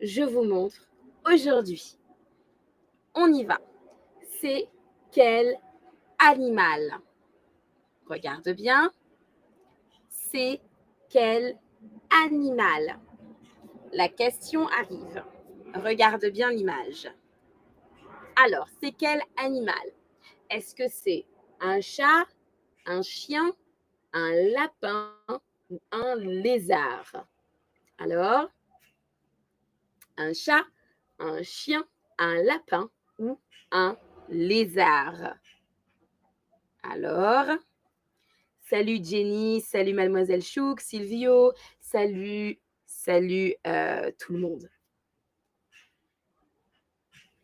je vous montre aujourd'hui On y va. C'est quel animal? Regarde bien. C'est quel animal? La question arrive. Regarde bien l'image. Alors, c'est quel animal? Est-ce que c'est un chat, un chien, un lapin ou un lézard? Alors, un chat, un chien, un lapin ou un lézard Alors, salut Jenny, salut mademoiselle Chouk, Silvio, salut, salut euh, tout le monde.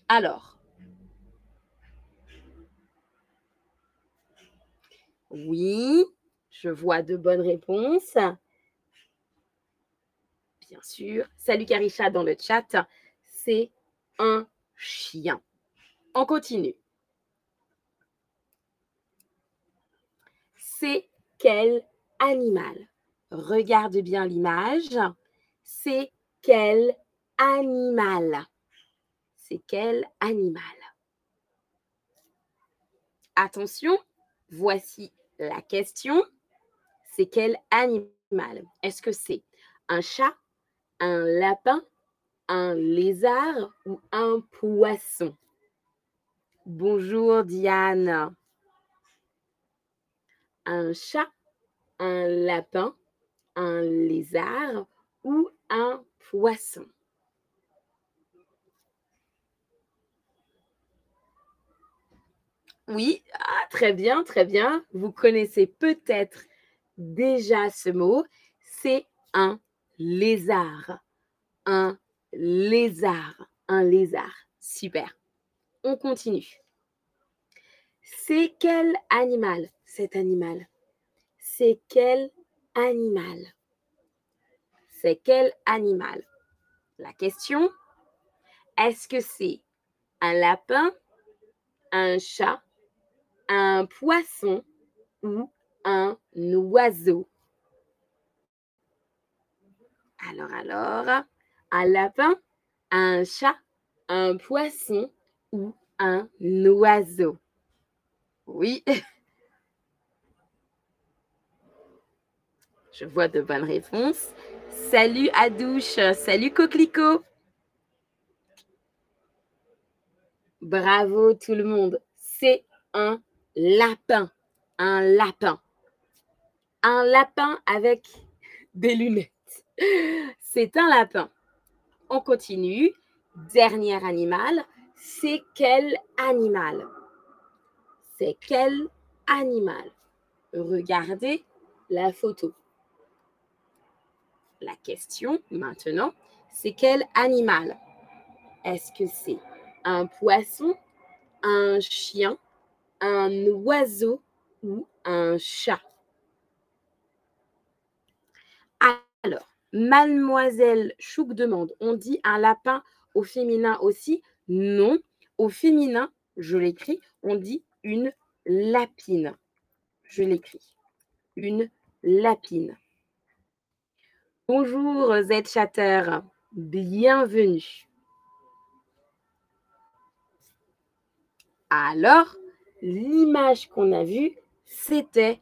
Alors, oui, je vois de bonnes réponses. Bien sûr. Salut Karisha dans le chat. C'est un chien. On continue. C'est quel animal? Regarde bien l'image. C'est quel animal? C'est quel animal? Attention, voici la question. C'est quel animal? Est-ce que c'est un chat, un lapin, un lézard ou un poisson? Bonjour Diane. Un chat, un lapin, un lézard ou un poisson? Oui, ah, très bien, très bien. Vous connaissez peut-être déjà ce mot. C'est un lézard. Un lézard. Un lézard. Super. On continue. C'est quel animal cet animal? C'est quel animal? C'est quel animal? La question, est-ce que c'est un lapin, un chat, un poisson ou un oiseau? Alors, alors, un lapin, un chat, un poisson ou un oiseau? Oui. Je vois de bonnes réponses. Salut Adouche, salut Coquelicot. Bravo tout le monde. C'est un lapin. Un lapin. Un lapin avec des lunettes. C'est un lapin. On continue. Dernier animal. C'est quel animal? C'est quel animal? Regardez la photo. La question maintenant, c'est quel animal? Est-ce que c'est un poisson, un chien, un oiseau ou un chat? Alors, mademoiselle Chouk demande, on dit un lapin au féminin aussi? Non, au féminin, je l'écris, on dit une lapine. Je l'écris. Une lapine. Bonjour Z Chatter, bienvenue. Alors, l'image qu'on a vue, c'était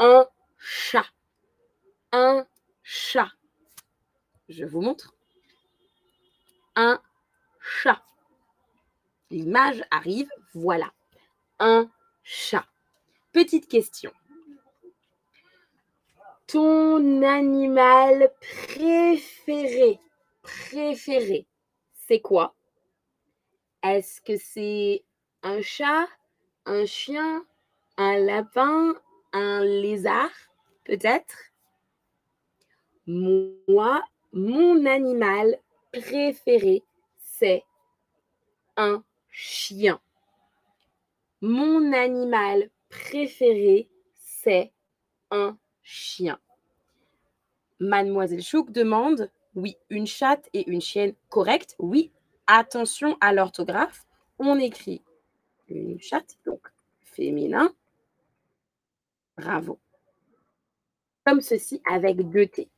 un chat. Un chat. Je vous montre. Un chat. L'image arrive, voilà. Un chat. Petite question. Ton animal préféré, préféré, c'est quoi? Est-ce que c'est un chat, un chien, un lapin, un lézard, peut-être? Moi, mon animal préféré, c'est un chien. Mon animal préféré, c'est un chien. Mademoiselle Chouk demande, oui, une chatte et une chienne correcte. Oui, attention à l'orthographe. On écrit une chatte, donc féminin. Bravo. Comme ceci avec deux T.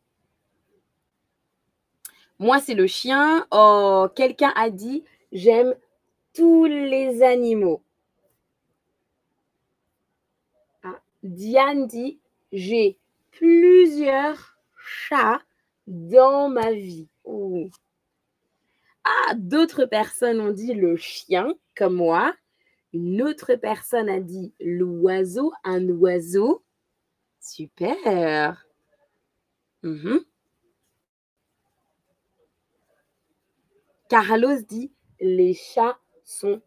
Moi, c'est le chien. Oh, quelqu'un a dit j'aime tous les animaux. Ah, Diane dit j'ai plusieurs chats dans ma vie. Ah, d'autres personnes ont dit le chien, comme moi. Une autre personne a dit l'oiseau, un oiseau. Super. Mhm. Carlos dit les chats sont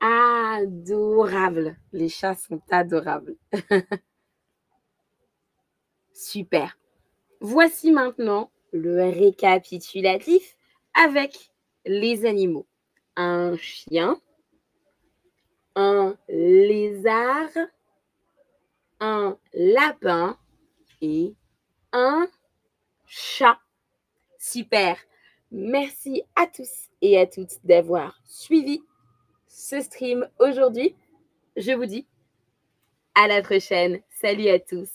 adorables. Les chats sont adorables. Super. Voici maintenant le récapitulatif avec les animaux. Un chien, un lézard, un lapin et un chat. Super. Merci à tous et à toutes d'avoir suivi ce stream aujourd'hui. Je vous dis à la prochaine. Salut à tous.